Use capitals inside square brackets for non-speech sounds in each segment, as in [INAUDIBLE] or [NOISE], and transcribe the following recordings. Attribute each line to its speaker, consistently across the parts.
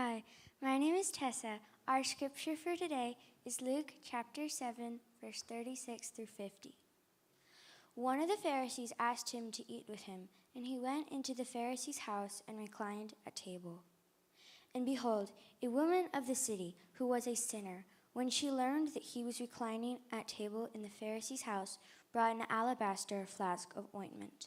Speaker 1: Hi, my name is Tessa. Our scripture for today is Luke chapter 7, verse 36 through 50. One of the Pharisees asked him to eat with him, and he went into the Pharisee's house and reclined at table. And behold, a woman of the city, who was a sinner, when she learned that he was reclining at table in the Pharisee's house, brought an alabaster flask of ointment.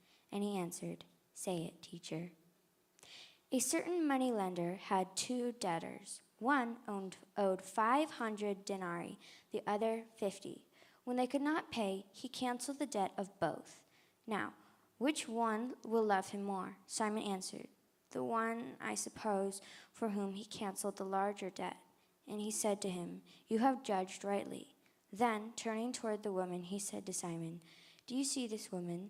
Speaker 1: And he answered, Say it, teacher. A certain money lender had two debtors. One owned, owed 500 denarii, the other 50. When they could not pay, he canceled the debt of both. Now, which one will love him more? Simon answered, The one, I suppose, for whom he canceled the larger debt. And he said to him, You have judged rightly. Then, turning toward the woman, he said to Simon, Do you see this woman?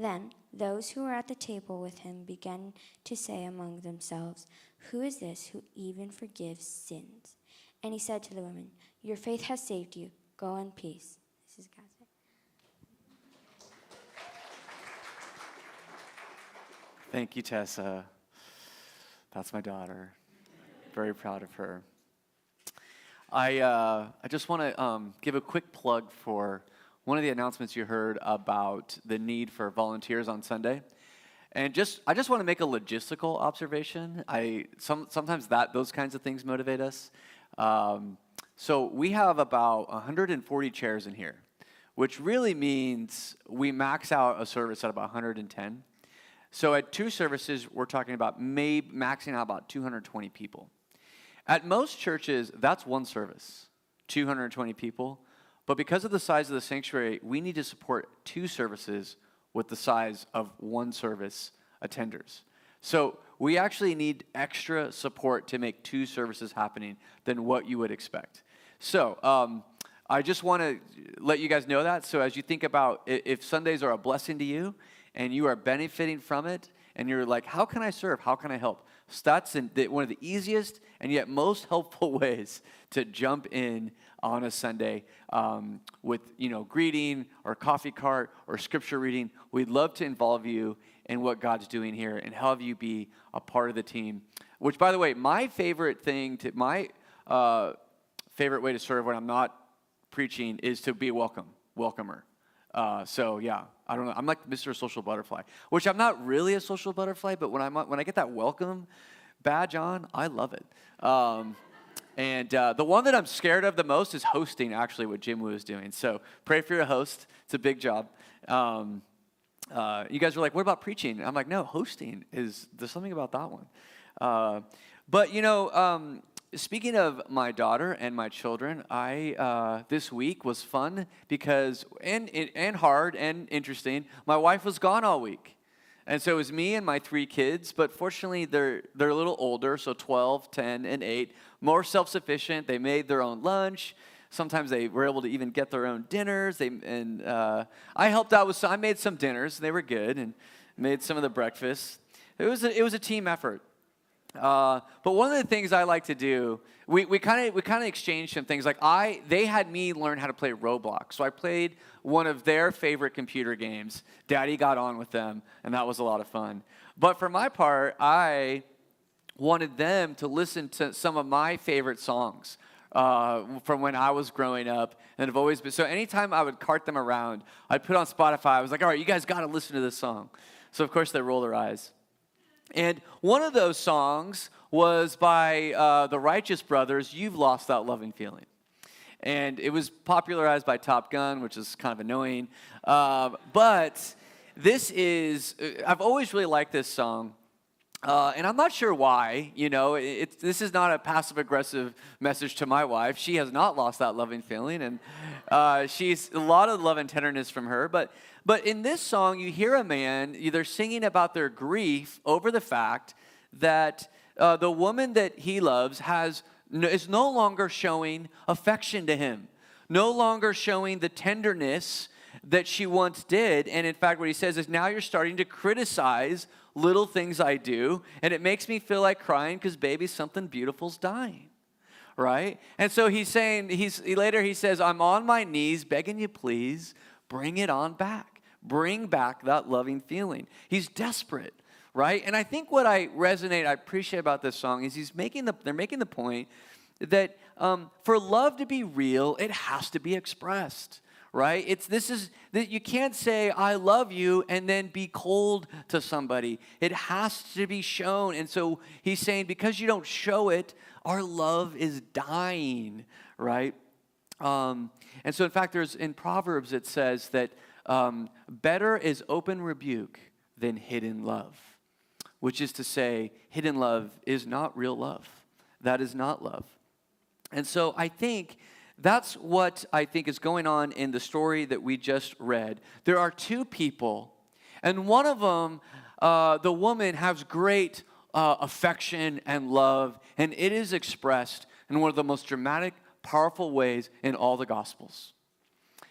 Speaker 1: Then those who were at the table with him began to say among themselves, Who is this who even forgives sins? And he said to the woman, Your faith has saved you. Go in peace. This is God's.
Speaker 2: Thank you, Tessa. That's my daughter. Very proud of her. I, uh, I just want to um, give a quick plug for one of the announcements you heard about the need for volunteers on Sunday. And just, I just want to make a logistical observation. I, some, sometimes that, those kinds of things motivate us. Um, so we have about 140 chairs in here, which really means we max out a service at about 110. So at two services, we're talking about maybe maxing out about 220 people. At most churches, that's one service, 220 people. But because of the size of the sanctuary, we need to support two services with the size of one service attenders. So we actually need extra support to make two services happening than what you would expect. So um, I just want to let you guys know that. So as you think about if Sundays are a blessing to you and you are benefiting from it, and you're like, how can I serve? How can I help? So that's one of the easiest and yet most [LAUGHS] helpful ways to jump in on a Sunday um, with you know greeting or coffee cart or scripture reading. We'd love to involve you in what God's doing here and have you be a part of the team. Which, by the way, my favorite thing to my uh, favorite way to serve when I'm not preaching is to be a welcome welcomer. Uh, so yeah, I don't know. I'm like Mr. Social Butterfly, which I'm not really a social butterfly, but when I when I get that welcome badge on, I love it. Um, and uh, the one that I'm scared of the most is hosting, actually, what Jim Wu is doing. So pray for your host. It's a big job. Um, uh, you guys are like, what about preaching? I'm like, no, hosting is, there's something about that one. Uh, but, you know, um, speaking of my daughter and my children, I, uh, this week was fun because, and, and hard and interesting, my wife was gone all week. And so it was me and my three kids, but fortunately they're, they're a little older, so 12, 10, and 8, more self sufficient. They made their own lunch. Sometimes they were able to even get their own dinners. They, and uh, I helped out with some, I made some dinners, they were good, and made some of the breakfasts. It was a, it was a team effort. Uh, but one of the things I like to do, we kind of we kind of exchanged some things. Like I, they had me learn how to play Roblox, so I played one of their favorite computer games. Daddy got on with them, and that was a lot of fun. But for my part, I wanted them to listen to some of my favorite songs uh, from when I was growing up, and have always been. So anytime I would cart them around, I'd put on Spotify. I was like, "All right, you guys got to listen to this song." So of course they roll their eyes. And one of those songs was by uh, the Righteous Brothers, You've Lost That Loving Feeling. And it was popularized by Top Gun, which is kind of annoying. Uh, but this is, uh, I've always really liked this song. Uh, and I'm not sure why. You know, it, this is not a passive aggressive message to my wife. She has not lost that loving feeling, and uh, she's a lot of love and tenderness from her. But but in this song, you hear a man either singing about their grief over the fact that uh, the woman that he loves has is no longer showing affection to him, no longer showing the tenderness that she once did. And in fact, what he says is now you're starting to criticize little things I do, and it makes me feel like crying because, baby, something beautiful's dying. Right? And so he's saying, he's, later he says, I'm on my knees begging you, please bring it on back. Bring back that loving feeling. He's desperate, right? And I think what I resonate, I appreciate about this song is he's making the, they're making the point that um, for love to be real, it has to be expressed right? It's this is that you can't say I love you and then be cold to somebody. It has to be shown. And so he's saying because you don't show it, our love is dying, right? Um, and so in fact, there's in Proverbs it says that um, better is open rebuke than hidden love, which is to say, hidden love is not real love. That is not love. And so I think that's what I think is going on in the story that we just read. There are two people, and one of them, uh, the woman, has great uh, affection and love, and it is expressed in one of the most dramatic, powerful ways in all the Gospels.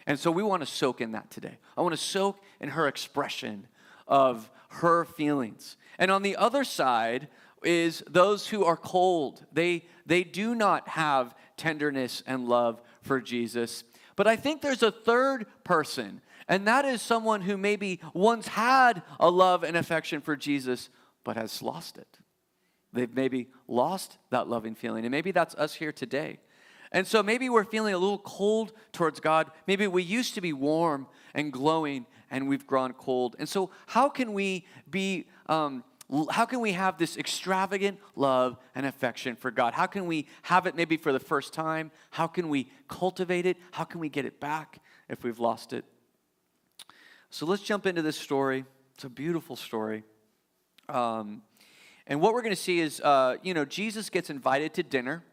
Speaker 2: And so we want to soak in that today. I want to soak in her expression of her feelings. And on the other side is those who are cold. They, they do not have tenderness and love for Jesus. But I think there's a third person, and that is someone who maybe once had a love and affection for Jesus, but has lost it. They've maybe lost that loving feeling, and maybe that's us here today. And so maybe we're feeling a little cold towards God. Maybe we used to be warm and glowing, and we've grown cold. And so, how can we be um, how can we have this extravagant love and affection for God? How can we have it maybe for the first time? How can we cultivate it? How can we get it back if we've lost it? So let's jump into this story. It's a beautiful story. Um, and what we're going to see is, uh, you know, Jesus gets invited to dinner.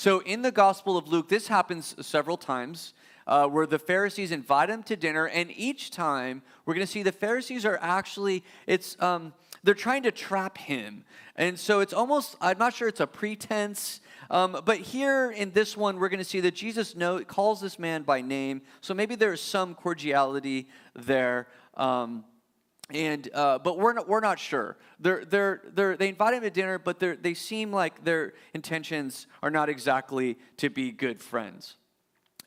Speaker 2: So in the Gospel of Luke, this happens several times. Uh, where the Pharisees invite him to dinner, and each time we're going to see the Pharisees are actually it's um, they're trying to trap him. And so it's almost, I'm not sure it's a pretense. Um, but here in this one, we're going to see that Jesus know, calls this man by name. So maybe there's some cordiality there. Um, and uh, but we're not, we're not sure. They're, they're, they're, they invite him to dinner, but they seem like their intentions are not exactly to be good friends.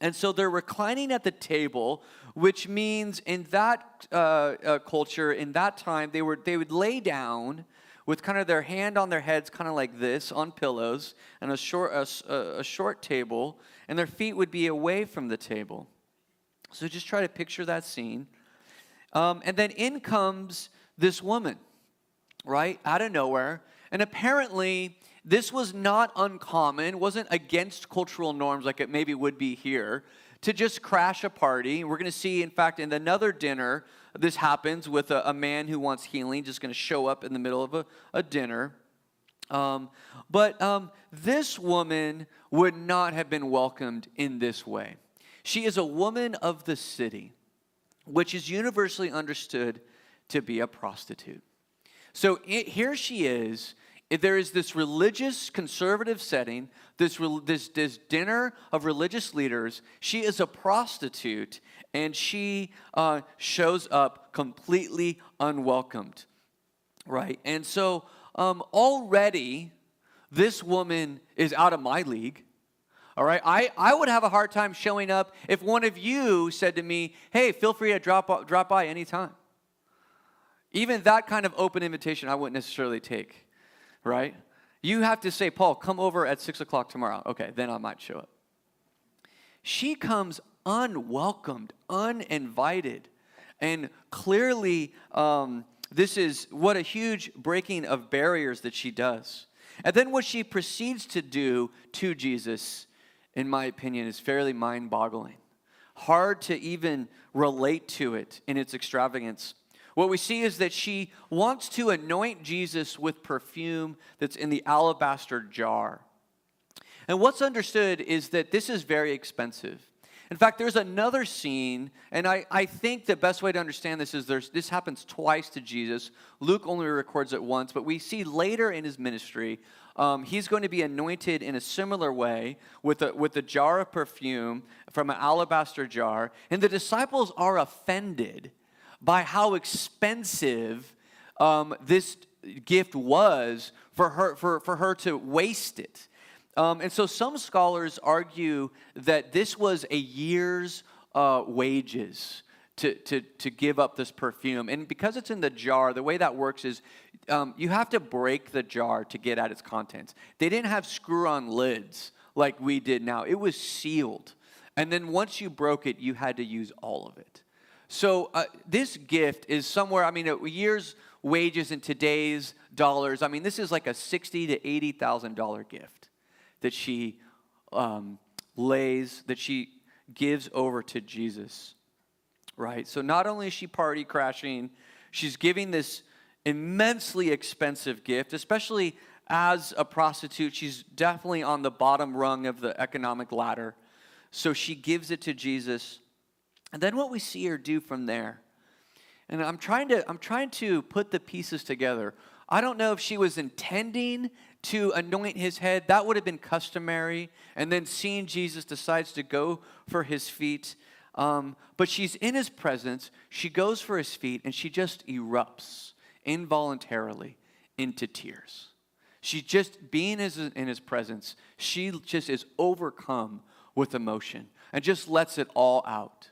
Speaker 2: And so they're reclining at the table, which means in that uh, uh, culture, in that time, they, were, they would lay down with kind of their hand on their heads, kind of like this, on pillows, and a short, a, a short table, and their feet would be away from the table. So just try to picture that scene. Um, and then in comes this woman, right, out of nowhere. And apparently, this was not uncommon, wasn't against cultural norms like it maybe would be here, to just crash a party. We're going to see, in fact, in another dinner, this happens with a, a man who wants healing, just going to show up in the middle of a, a dinner. Um, but um, this woman would not have been welcomed in this way. She is a woman of the city, which is universally understood to be a prostitute. So it, here she is there is this religious conservative setting, this, this, this dinner of religious leaders. She is a prostitute and she uh, shows up completely unwelcomed, right? And so um, already this woman is out of my league. All right, I, I would have a hard time showing up if one of you said to me, hey, feel free to drop, drop by anytime. Even that kind of open invitation I wouldn't necessarily take right? You have to say, Paul, come over at six o'clock tomorrow. Okay, then I might show up. She comes unwelcomed, uninvited, and clearly um, this is what a huge breaking of barriers that she does. And then what she proceeds to do to Jesus, in my opinion, is fairly mind boggling. Hard to even relate to it in its extravagance. What we see is that she wants to anoint Jesus with perfume that's in the alabaster jar. And what's understood is that this is very expensive. In fact, there's another scene, and I, I think the best way to understand this is there's, this happens twice to Jesus. Luke only records it once, but we see later in his ministry, um, he's going to be anointed in a similar way with a, with a jar of perfume from an alabaster jar, and the disciples are offended by how expensive um, this gift was for her, for, for her to waste it. Um, and so some scholars argue that this was a year's uh, wages to, to, to give up this perfume. And because it's in the jar, the way that works is um, you have to break the jar to get at its contents. They didn't have screw on lids like we did now, it was sealed. And then once you broke it, you had to use all of it. So uh, this gift is somewhere, I mean, a year's wages in today's dollars. I mean, this is like a sixty to eighty thousand dollar gift that she um, lays, that she gives over to Jesus. Right? So not only is she party crashing, she's giving this immensely expensive gift, especially as a prostitute. She's definitely on the bottom rung of the economic ladder. So she gives it to Jesus. And then what we see her do from there. And I'm trying to I'm trying to put the pieces together. I don't know if she was intending to anoint his head. That would have been customary. And then seeing Jesus decides to go for his feet. Um, but she's in his presence. She goes for his feet and she just erupts involuntarily into tears. She just, being in his presence, she just is overcome with emotion and just lets it all out.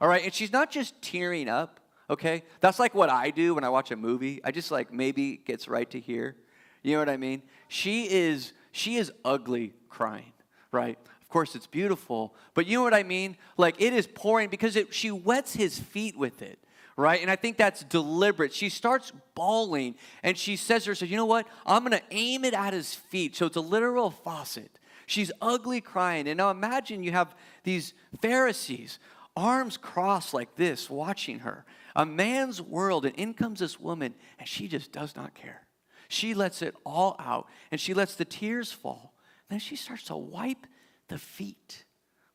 Speaker 2: All right, and she's not just tearing up, okay? That's like what I do when I watch a movie. I just like maybe gets right to here. You know what I mean? She is she is ugly crying, right? Course it's beautiful, but you know what I mean? Like it is pouring because it, she wets his feet with it right? And I think that's deliberate. She starts bawling and she says to herself, You know what? I'm going to aim it at his feet. So it's a literal faucet. She's ugly crying. And now imagine you have these Pharisees, arms crossed like this, watching her. A man's world, and in comes this woman, and she just does not care. She lets it all out and she lets the tears fall. Then she starts to wipe the feet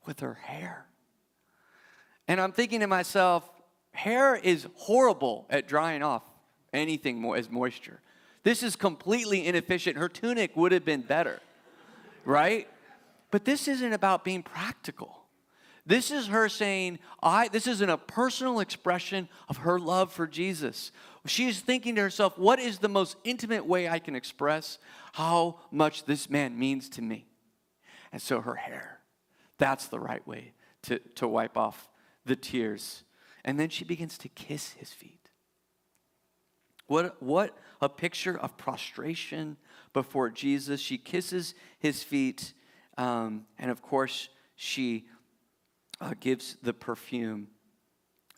Speaker 2: with her hair. And I'm thinking to myself, hair is horrible at drying off anything as moisture. This is completely inefficient. Her tunic would have been better, right? But this isn't about being practical. This is her saying, I, this isn't a personal expression of her love for Jesus. She's thinking to herself, what is the most intimate way I can express how much this man means to me? And so her hair, that's the right way to, to wipe off the tears. And then she begins to kiss his feet. What, what a picture of prostration before Jesus. She kisses his feet, um, and of course, she uh, gives the perfume.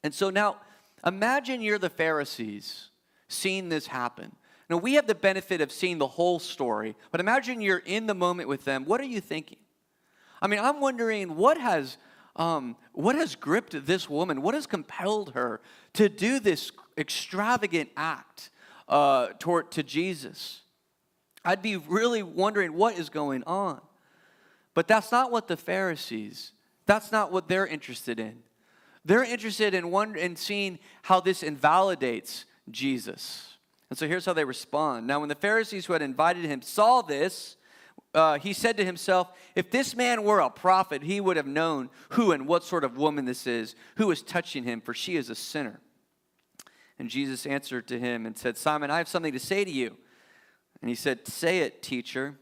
Speaker 2: And so now, Imagine you're the Pharisees seeing this happen. Now, we have the benefit of seeing the whole story, but imagine you're in the moment with them. What are you thinking? I mean, I'm wondering what has, um, what has gripped this woman? What has compelled her to do this extravagant act uh, toward to Jesus? I'd be really wondering what is going on. But that's not what the Pharisees, that's not what they're interested in. They're interested in, one, in seeing how this invalidates Jesus. And so here's how they respond. Now, when the Pharisees who had invited him saw this, uh, he said to himself, If this man were a prophet, he would have known who and what sort of woman this is, who is touching him, for she is a sinner. And Jesus answered to him and said, Simon, I have something to say to you. And he said, Say it, teacher.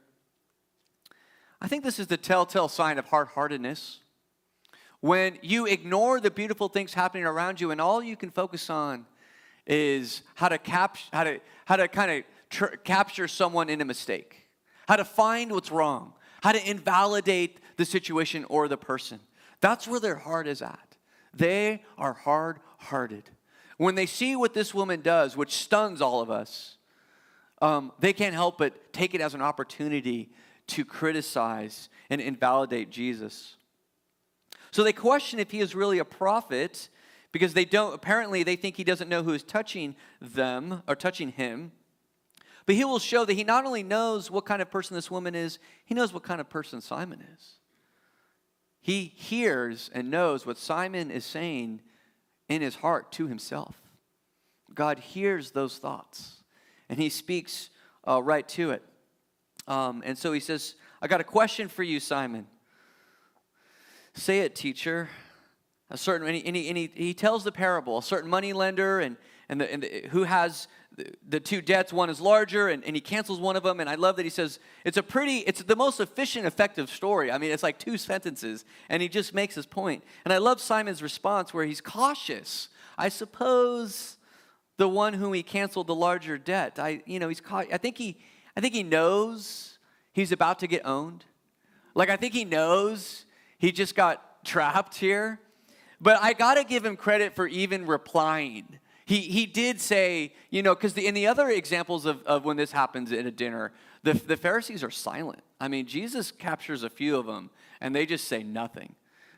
Speaker 2: I think this is the telltale sign of hard heartedness. When you ignore the beautiful things happening around you and all you can focus on is how to, cap- how to, how to kind of tr- capture someone in a mistake, how to find what's wrong, how to invalidate the situation or the person. That's where their heart is at. They are hard hearted. when they see what this woman does, which stuns all of us, um, they can't help but take it as an opportunity to criticize and invalidate Jesus. So they question if he is really a prophet because they don't, apparently, they think he doesn't know who is touching them or touching him. But he will show that he not only knows what kind of person this woman is, he knows what kind of person Simon is. He hears and knows what Simon is saying in his heart to himself. God hears those thoughts and he speaks uh, right to it. Um, and so he says, I got a question for you, Simon. Say it, teacher. A certain, and he, and he, and he, tells the parable, a certain money lender and, and, the, and the, who has the, two debts, one is larger, and, and he cancels one of them. And I love that he says, it's a pretty, it's the most efficient, effective story. I mean, it's like two sentences, and he just makes his point. And I love Simon's response where he's cautious. I suppose the one whom he canceled the larger debt, I, you know, he's, caught I think he, I think he knows he's about to get owned. Like, I think he knows he just got trapped here. But I got to give him credit for even replying. He, he did say, you know, because in the other examples of, of when this happens in a dinner, the, the Pharisees are silent. I mean, Jesus captures a few of them and they just say nothing.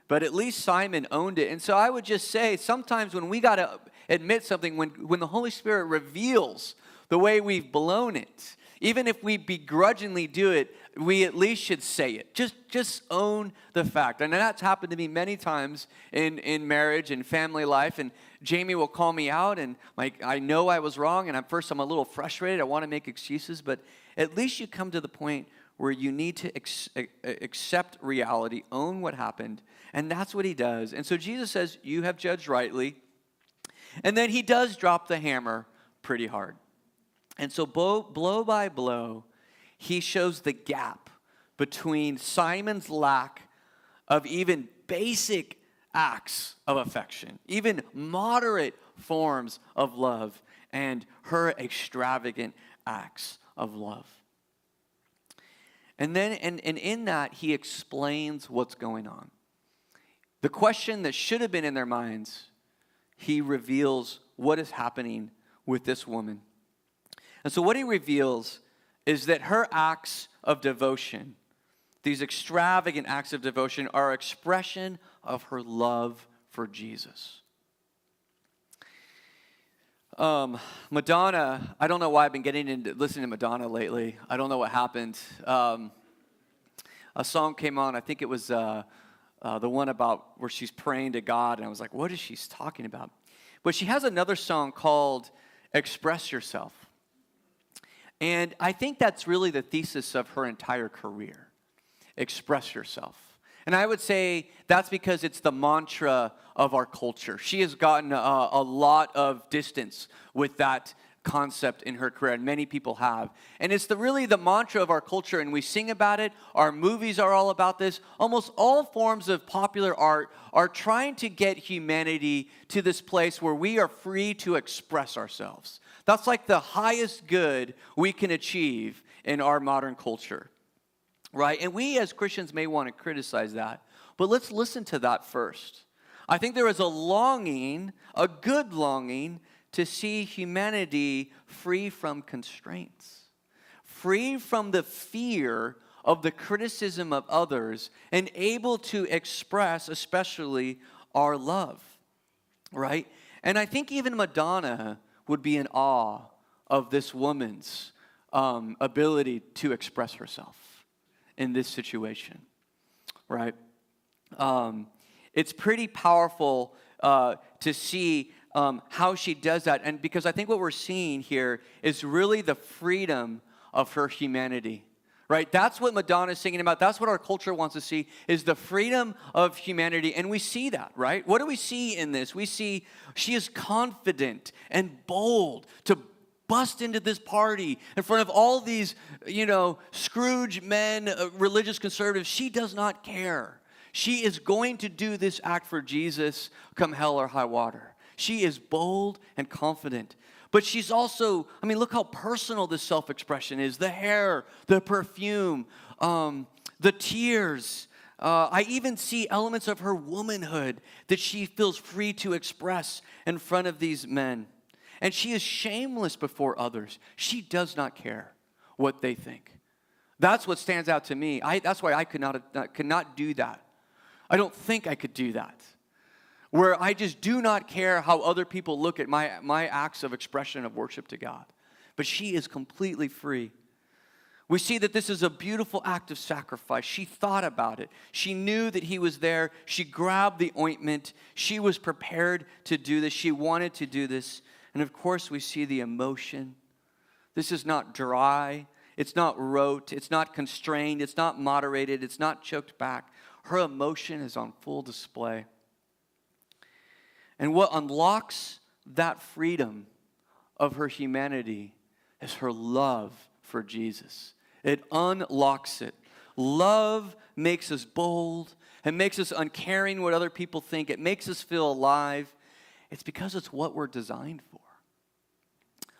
Speaker 2: But at least Simon owned it. And so I would just say sometimes when we got to admit something, when, when the Holy Spirit reveals the way we've blown it, even if we begrudgingly do it, we at least should say it. Just, just own the fact. And that's happened to me many times in, in marriage and family life. And Jamie will call me out, and like I know I was wrong. And at first, I'm a little frustrated. I want to make excuses, but at least you come to the point where you need to ex- accept reality, own what happened, and that's what he does. And so Jesus says, "You have judged rightly," and then he does drop the hammer pretty hard. And so, blow, blow by blow, he shows the gap between Simon's lack of even basic acts of affection, even moderate forms of love, and her extravagant acts of love. And then, and, and in that, he explains what's going on. The question that should have been in their minds, he reveals what is happening with this woman. And so, what he reveals is that her acts of devotion, these extravagant acts of devotion, are expression of her love for Jesus. Um, Madonna, I don't know why I've been getting into listening to Madonna lately. I don't know what happened. Um, a song came on, I think it was uh, uh, the one about where she's praying to God, and I was like, what is she talking about? But she has another song called Express Yourself. And I think that's really the thesis of her entire career express yourself. And I would say that's because it's the mantra of our culture. She has gotten a, a, lot of distance with that concept in her career, and many people have. And it's the, really the mantra of our culture, and we sing about it. Our movies are all about this. Almost all forms of popular art are trying to get humanity to this place where we are free to express ourselves. That's like the highest good we can achieve in our modern culture, right? And we as Christians may want to criticize that, but let's listen to that first. I think there is a longing, a good longing, to see humanity free from constraints, free from the fear of the criticism of others, and able to express, especially, our love, right? And I think even Madonna would be in awe of this woman's um, ability to express herself in this situation, right? Um, it's pretty powerful uh, to see um, how she does that. And because I think what we're seeing here is really the freedom of her humanity right? That's what madonna is singing about. That's what our culture wants to see is the freedom of humanity. And we see that right? What do we see in this? We see she is confident and bold to bust into this party in front of all these you know scrooge men uh, religious conservatives. She does not care. She is going to do this act for jesus come hell or high water. She is bold and confident but she's also, I mean, look how personal this self expression is the hair, the perfume, um, the tears, Uh, I even see elements of her womanhood that she feels free to express in front of these men. And she is shameless before others. She does not care what they think. That's what stands out to me. I, that's why I could not, could not do that. I don't think I could do that. Where I just do not care how other people look at my, my acts of expression of worship to God. But she is completely free. We see that this is a beautiful act of sacrifice. She thought about it. She knew that he was there. She grabbed the ointment. She was prepared to do this. She wanted to do this. And of course, we see the emotion. This is not dry. It's not rote. It's not constrained. It's not moderated. It's not choked back. Her emotion is on full display. And what unlocks that freedom of her humanity is her love for Jesus. It unlocks it. Love makes us bold. It makes us uncaring what other people think. It makes us feel alive. It's because it's what we're designed for.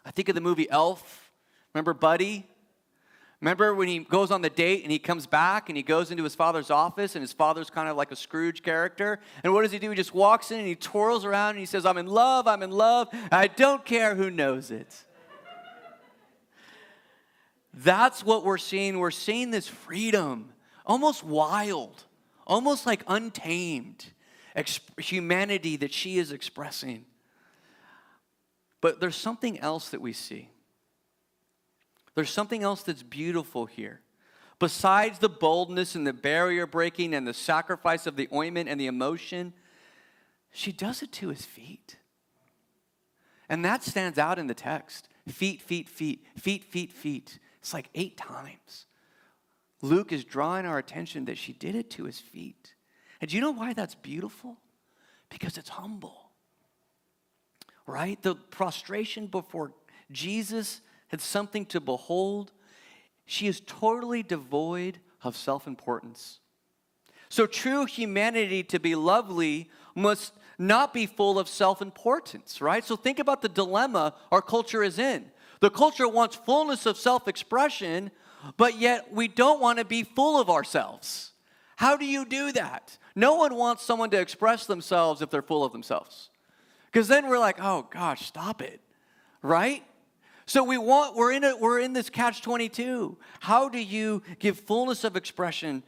Speaker 2: I think of the movie Elf. Remember Buddy? Remember when he goes on the date and he comes back and he goes into his father's office and his father's kind of like a Scrooge character? And what does he do? He just walks in and he twirls around and he says, I'm in love, I'm in love, I don't care who knows it. That's what we're seeing. We're seeing this freedom, almost wild, almost like untamed exp- humanity that she is expressing. But there's something else that we see. There's something else that's beautiful here. Besides the boldness and the barrier breaking and the sacrifice of the ointment and the emotion, she does it to his feet. And that stands out in the text feet, feet, feet, feet, feet, feet. It's like eight times. Luke is drawing our attention that she did it to his feet. And do you know why that's beautiful? Because it's humble. Right? The prostration before Jesus had something to behold. She is totally devoid of self importance. So, true humanity to be lovely must not be full of self importance, right? So, think about the dilemma our culture is in. The culture wants fullness of self expression, but yet we don't want to be full of ourselves. How do you do that? No one wants someone to express themselves if they're full of themselves. Because then we're like, oh gosh, stop it, right? So we want we're in it we're in this catch 22. How do you give fullness of expression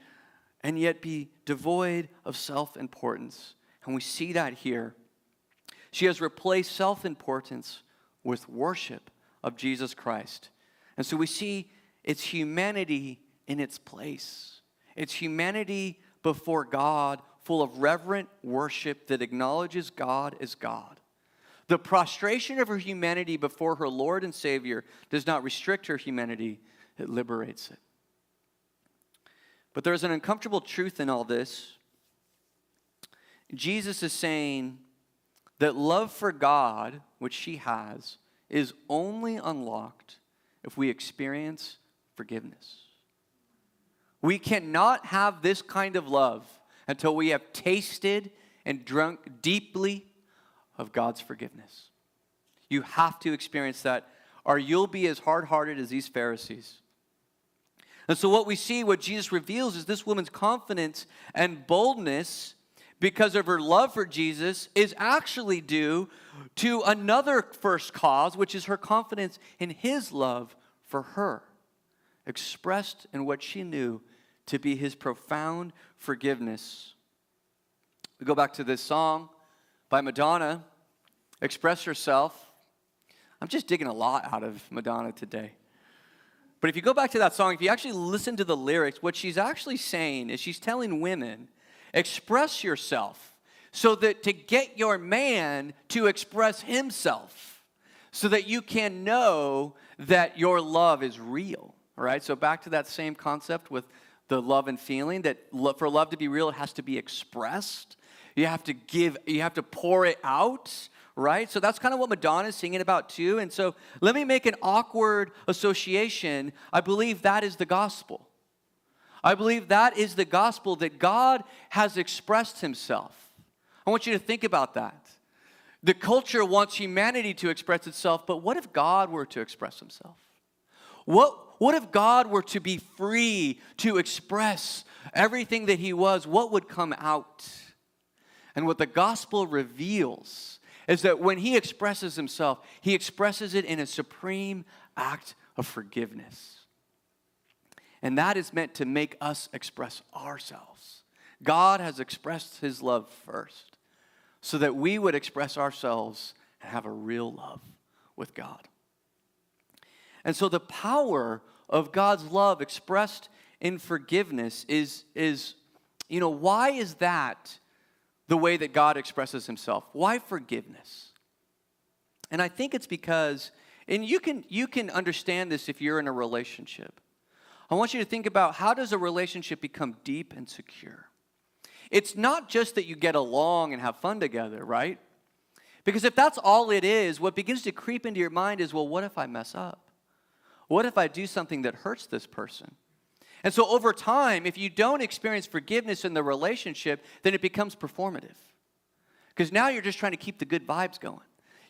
Speaker 2: and yet be devoid of self-importance? And we see that here. She has replaced self-importance with worship of Jesus Christ. And so we see it's humanity in its place. It's humanity before God, full of reverent worship that acknowledges God as God. The prostration of her humanity before her Lord and Savior does not restrict her humanity, it liberates it. But there's an uncomfortable truth in all this. Jesus is saying that love for God, which she has, is only unlocked if we experience forgiveness. We cannot have this kind of love until we have tasted and drunk deeply of God's forgiveness. You have to experience that, or you'll be as hard hearted as these Pharisees. And so, what we see, what Jesus reveals, is this woman's confidence and boldness because of her love for Jesus is actually due to another first cause, which is her confidence in his love for her, expressed in what she knew to be his profound forgiveness. We go back to this song by Madonna, Express Yourself. I'm just digging a lot out of Madonna today. But if you go back to that song, if you actually listen to the lyrics, what she's actually saying is she's telling women Express yourself so that to get your man to express himself so that you can know that your love is real. All right, so back to that same concept with the love and feeling that for love to be real, it has to be expressed. You have to give, you have to pour it out, right? So that's kind of what Madonna is singing about too. And so let me make an awkward association. I believe that is the gospel. I believe that is the gospel that God has expressed himself. I want you to think about that. The culture wants humanity to express itself, but what if God were to express himself? What, what if God were to be free to express everything that he was, what would come out? And what the gospel reveals is that when he expresses himself, he expresses it in a supreme act of forgiveness. And that is meant to make us express ourselves. God has expressed his love first so that we would express ourselves and have a real love with God. And so the power of God's love expressed in forgiveness is, is you know, why is that the way that God expresses himself? Why forgiveness? And I think it's because, and you can, you can understand this if you're in a relationship. I want you to think about how does a relationship become deep and secure? It's not just that you get along and have fun together, right? Because if that's all it is, what begins to creep into your mind is, well, what if I mess up? What if I do something that hurts this person? And so over time, if you don't experience forgiveness in the relationship, then it becomes performative. Because now you're just trying to keep the good vibes going,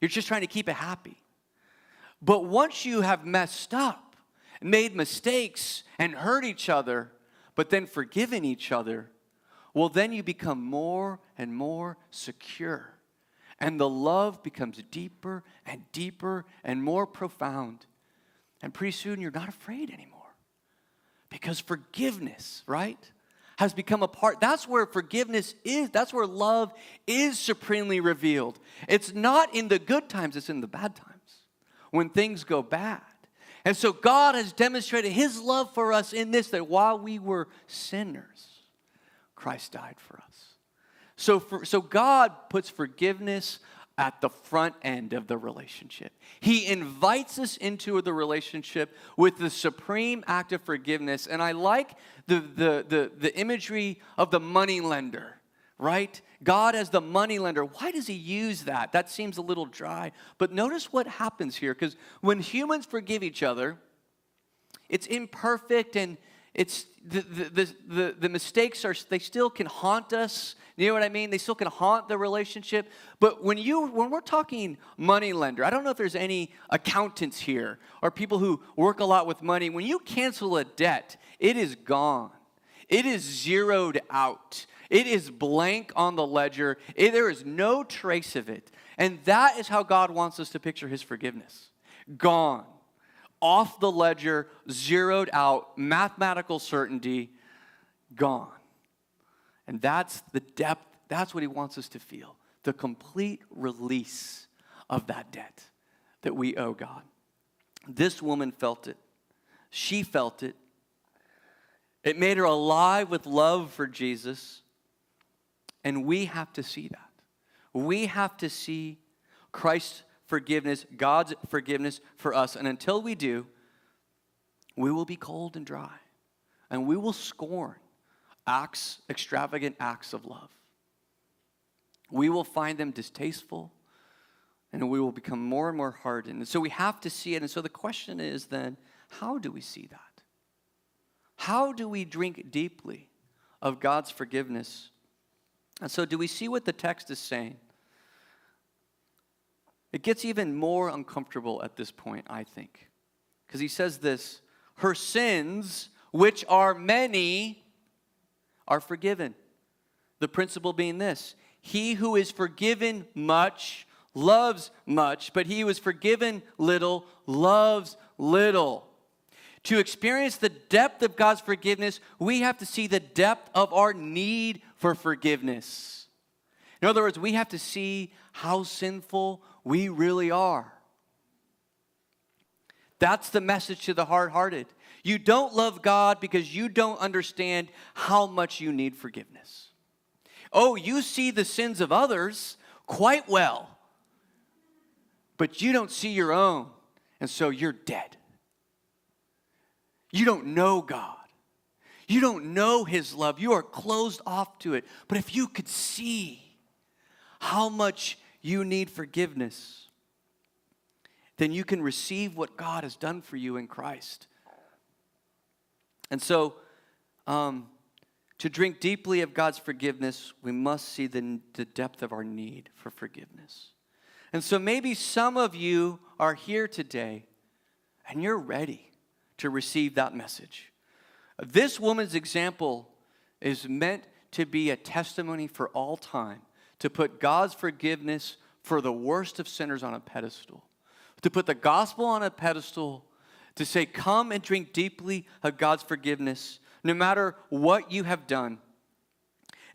Speaker 2: you're just trying to keep it happy. But once you have messed up, made mistakes, and hurt each other, but then forgiven each other, well, then you become more and more secure. And the love becomes deeper and deeper and more profound. And pretty soon you're not afraid anymore. Because forgiveness, right, has become a part. That's where forgiveness is. That's where love is supremely revealed. It's not in the good times, it's in the bad times when things go bad. And so God has demonstrated his love for us in this that while we were sinners, Christ died for us. So, for, so God puts forgiveness at the front end of the relationship. He invites us into the relationship with the supreme act of forgiveness. And I like the, the, the, the imagery of the money lender, right? God as the money lender. Why does he use that? That seems a little dry. But notice what happens here, because when humans forgive each other, it's imperfect and it's the, the, the, the, mistakes are they still can haunt us. You know what i mean? They still can haunt the relationship. But when you when we're talking money lender i don't know if there's any accountants here or people who work a lot with money. When you cancel a debt it is gone. It is zeroed out. It is blank on the ledger. It, there is no trace of it. And that is how god wants us to picture his forgiveness. Gone off the ledger, zeroed out, mathematical certainty, gone. And that's the depth, that's what he wants us to feel the complete release of that debt that we owe God. This woman felt it. She felt it. It made her alive with love for Jesus. And we have to see that. We have to see Christ forgiveness, God's forgiveness for us. And until we do, we will be cold and dry. And we will scorn acts, extravagant acts of love. We will find them distasteful and we will become more and more hardened. And so we have to see it. And so the question is then, how do we see that? How do we drink deeply of God's forgiveness? And so, do we see what the text is saying? It gets even more uncomfortable at this point, I think. Because he says this her sins, which are many, are forgiven. The principle being this He who is forgiven much loves much, but he who is forgiven little loves little. To experience the depth of God's forgiveness, we have to see the depth of our need for forgiveness. In other words, we have to see how sinful we really are. That's the message to the hard hearted. You don't love God because you don't understand how much you need forgiveness. Oh, you see the sins of others quite well, but you don't see your own, and so you're dead. You don't know God. You don't know His love. You are closed off to it. But if you could see how much you need forgiveness, then you can receive what God has done for you in Christ. And so, um, to drink deeply of God's forgiveness, we must see the, the depth of our need for forgiveness. And so, maybe some of you are here today and you're ready to receive that message. This woman's example is meant to be a testimony for all time, to put God's forgiveness for the worst of sinners on a pedestal, to put the gospel on a pedestal, to say, Come and drink deeply of God's forgiveness, no matter what you have done.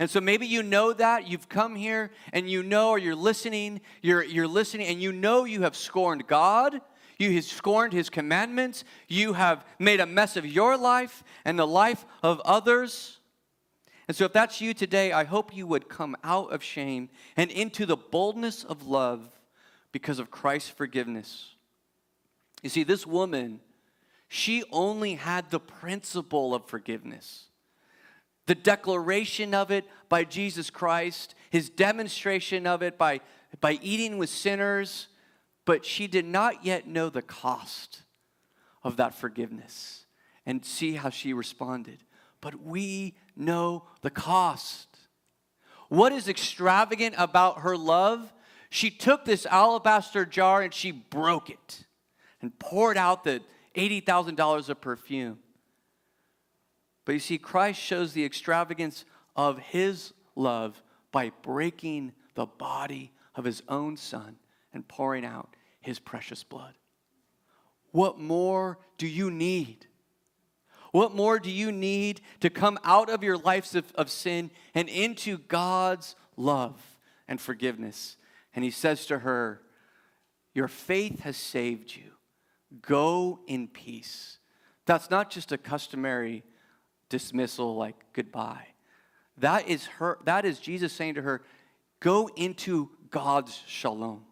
Speaker 2: And so maybe you know that you've come here and you know, or you're listening, you're, you're listening, and you know you have scorned God, you have scorned His commandments, you have made a mess of your life and the life of others. And so, if that's you today, I hope you would come out of shame and into the boldness of love because of Christ's forgiveness. You see, this woman, she only had the principle of forgiveness, the declaration of it by Jesus Christ, his demonstration of it by, by eating with sinners, but she did not yet know the cost of that forgiveness and see how she responded. But we know the cost. What is extravagant about her love? She took this alabaster jar and she broke it and poured out the $80,000 of perfume. But you see, Christ shows the extravagance of his love by breaking the body of his own son and pouring out his precious blood. What more do you need? What more do you need to come out of your lives of, of sin and into God's love and forgiveness? And he says to her, Your faith has saved you. Go in peace. That's not just a customary dismissal like goodbye. That is her that is Jesus saying to her, go into God's shalom.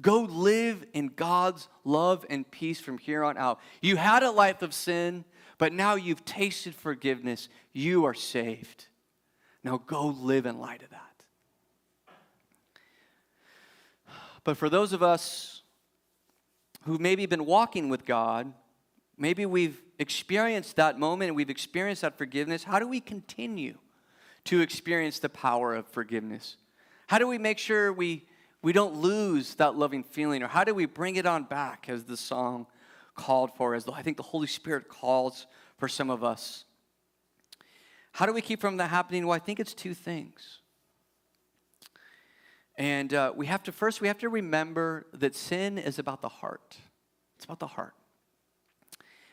Speaker 2: Go live in God's love and peace from here on out. You had a life of sin, but now you've tasted forgiveness. You are saved. Now go live in light of that. But for those of us who've maybe been walking with God, maybe we've experienced that moment and we've experienced that forgiveness, how do we continue to experience the power of forgiveness? How do we make sure we, we don't lose that loving feeling? Or how do we bring it on back as the song called for, as I think the Holy Spirit calls for some of us. How do we keep from that happening? Well, I think it's two things. And uh, we have to, first, we have to remember that sin is about the heart. It's about the heart.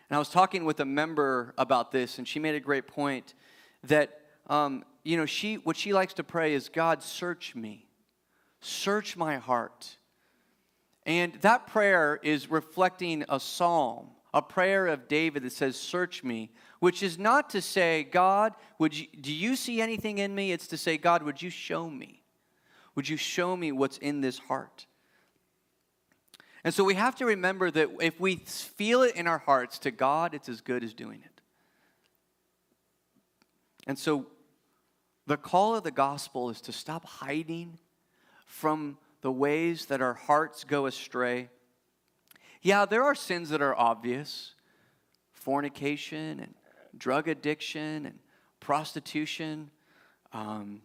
Speaker 2: And I was talking with a member about this, and she made a great point that, um, you know, she, what she likes to pray is, God, search me, search my heart. And that prayer is reflecting a psalm, a prayer of David that says, Search me, which is not to say, God, would you, do you see anything in me? It's to say, God, would you show me? Would you show me what's in this heart? And so we have to remember that if we feel it in our hearts to God, it's as good as doing it. And so the call of the gospel is to stop hiding from the ways that our hearts go astray. Yeah, there are sins that are obvious fornication and drug addiction and prostitution. Um,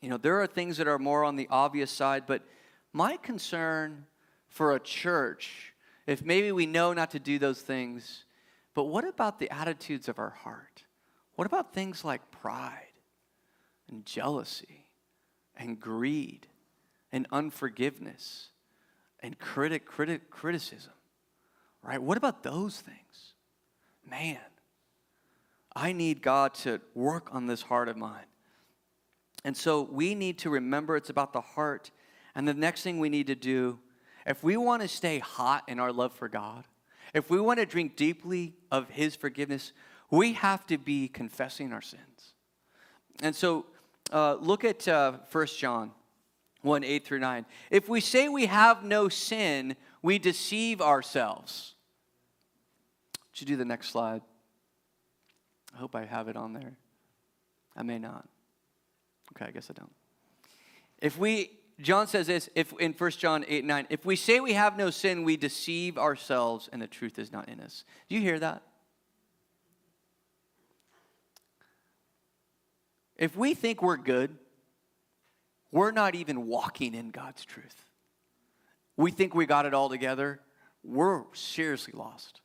Speaker 2: you know, there are things that are more on the obvious side, but my concern for a church, if maybe we know not to do those things, but what about the attitudes of our heart? What about things like pride and jealousy and greed and unforgiveness and critic, critic, criticism, right? What about those things? Man, I need God to work on this heart of mine. And so we need to remember it's about the heart. And the next thing we need to do, if we want to stay hot in our love for God, if we want to drink deeply of His forgiveness, we have to be confessing our sins. And so uh, look at uh, 1 John 1 8 through 9. If we say we have no sin, we deceive ourselves. Would you do the next slide? I hope I have it on there. I may not. Okay, I guess I don't. If we, John says this if in 1 John 8 9, if we say we have no sin, we deceive ourselves and the truth is not in us. Do you hear that? If we think we're good, we're not even walking in God's truth. We think we got it all together, we're seriously lost.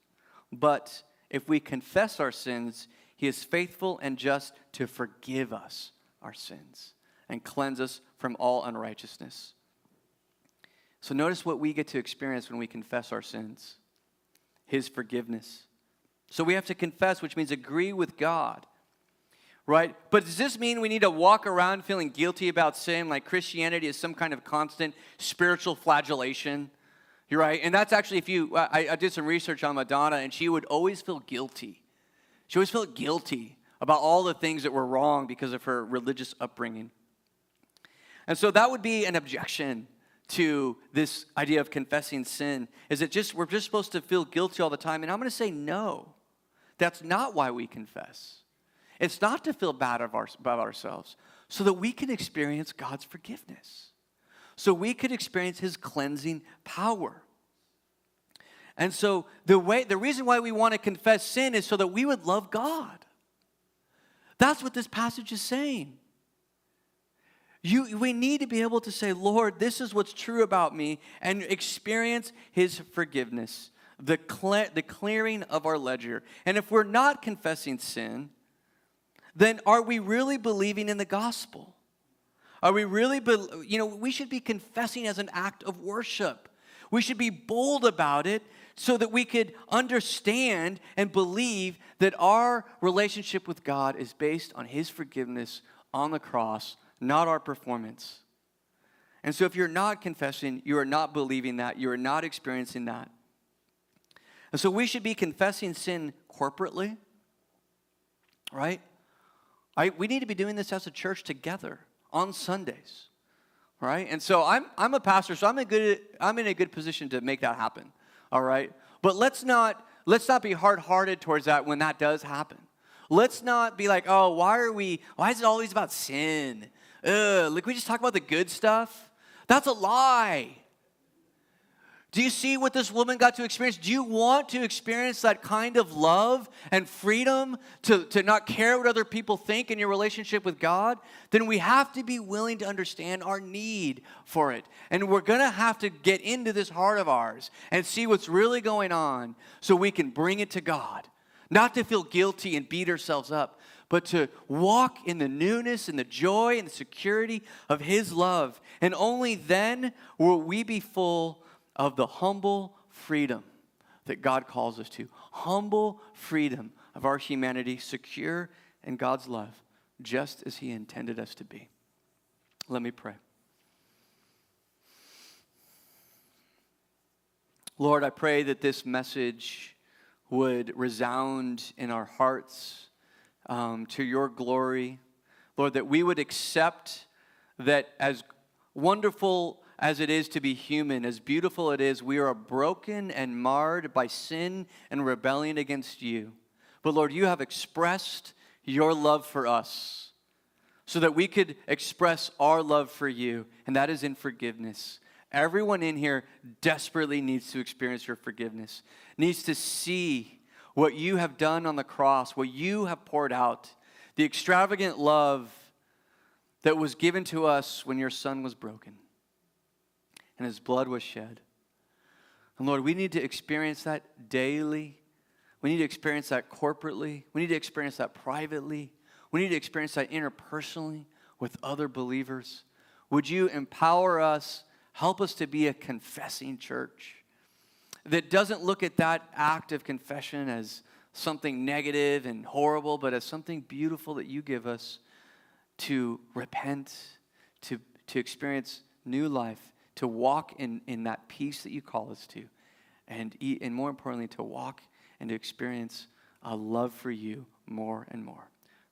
Speaker 2: But if we confess our sins, He is faithful and just to forgive us our sins and cleanse us from all unrighteousness. So notice what we get to experience when we confess our sins His forgiveness. So we have to confess, which means agree with God. Right? But does this mean we need to walk around feeling guilty about sin, like Christianity is some kind of constant spiritual flagellation? You're right. And that's actually, if you, I, I did some research on Madonna, and she would always feel guilty. She always felt guilty about all the things that were wrong because of her religious upbringing. And so that would be an objection to this idea of confessing sin is it just we're just supposed to feel guilty all the time and i'm going to say no that's not why we confess it's not to feel bad about ourselves so that we can experience god's forgiveness so we could experience his cleansing power. And so the way the reason why we want to confess sin is so that we would love God. That's what this passage is saying. You, we need to be able to say, Lord, this is what's true about me, and experience His forgiveness, the, cle- the clearing of our ledger. And if we're not confessing sin, then are we really believing in the gospel? Are we really, be, you know, we should be confessing as an act of worship. We should be bold about it so that we could understand and believe that our relationship with God is based on His forgiveness on the cross, not our performance. And so if you're not confessing, you are not believing that, you are not experiencing that. And so we should be confessing sin corporately, right? We need to be doing this as a church together on Sundays. Right? And so I'm, I'm a pastor, so I'm, a good, I'm in a good position to make that happen. All right? But let's not, let's not be hard hearted towards that when that does happen. Let's not be like, oh, why are we, why is it always about sin? Ugh, like we just talk about the good stuff? That's a lie. Do you see what this woman got to experience? Do you want to experience that kind of love and freedom to, to not care what other people think in your relationship with God? Then we have to be willing to understand our need for it. And we're going to have to get into this heart of ours and see what's really going on so we can bring it to God. Not to feel guilty and beat ourselves up, but to walk in the newness and the joy and the security of His love. And only then will we be full of the humble freedom that God calls us to. Humble freedom of our humanity, secure in God's love, just as He intended us to be. Let me pray. Lord, I pray that this message would resound in our hearts um, to your glory. Lord, that we would accept that as wonderful as it is to be human, as beautiful it is, we are broken and marred by sin and rebellion against you. But Lord, you have expressed your love for us so that we could express our love for you, and that is in forgiveness. Everyone in here desperately needs to experience your forgiveness, needs to see what you have done on the cross, what you have poured out, the extravagant love that was given to us when your son was broken and his blood was shed. And Lord, we need to experience that daily. We need to experience that corporately. We need to experience that privately. We need to experience that interpersonally with other believers. Would you empower us, help us to be a confessing church that doesn't look at that act of confession as something negative and horrible, but as something beautiful that you give us to repent, to, to experience new life to walk in, in that peace that you call us to, and, and more importantly, to walk and to experience a love for you more and more.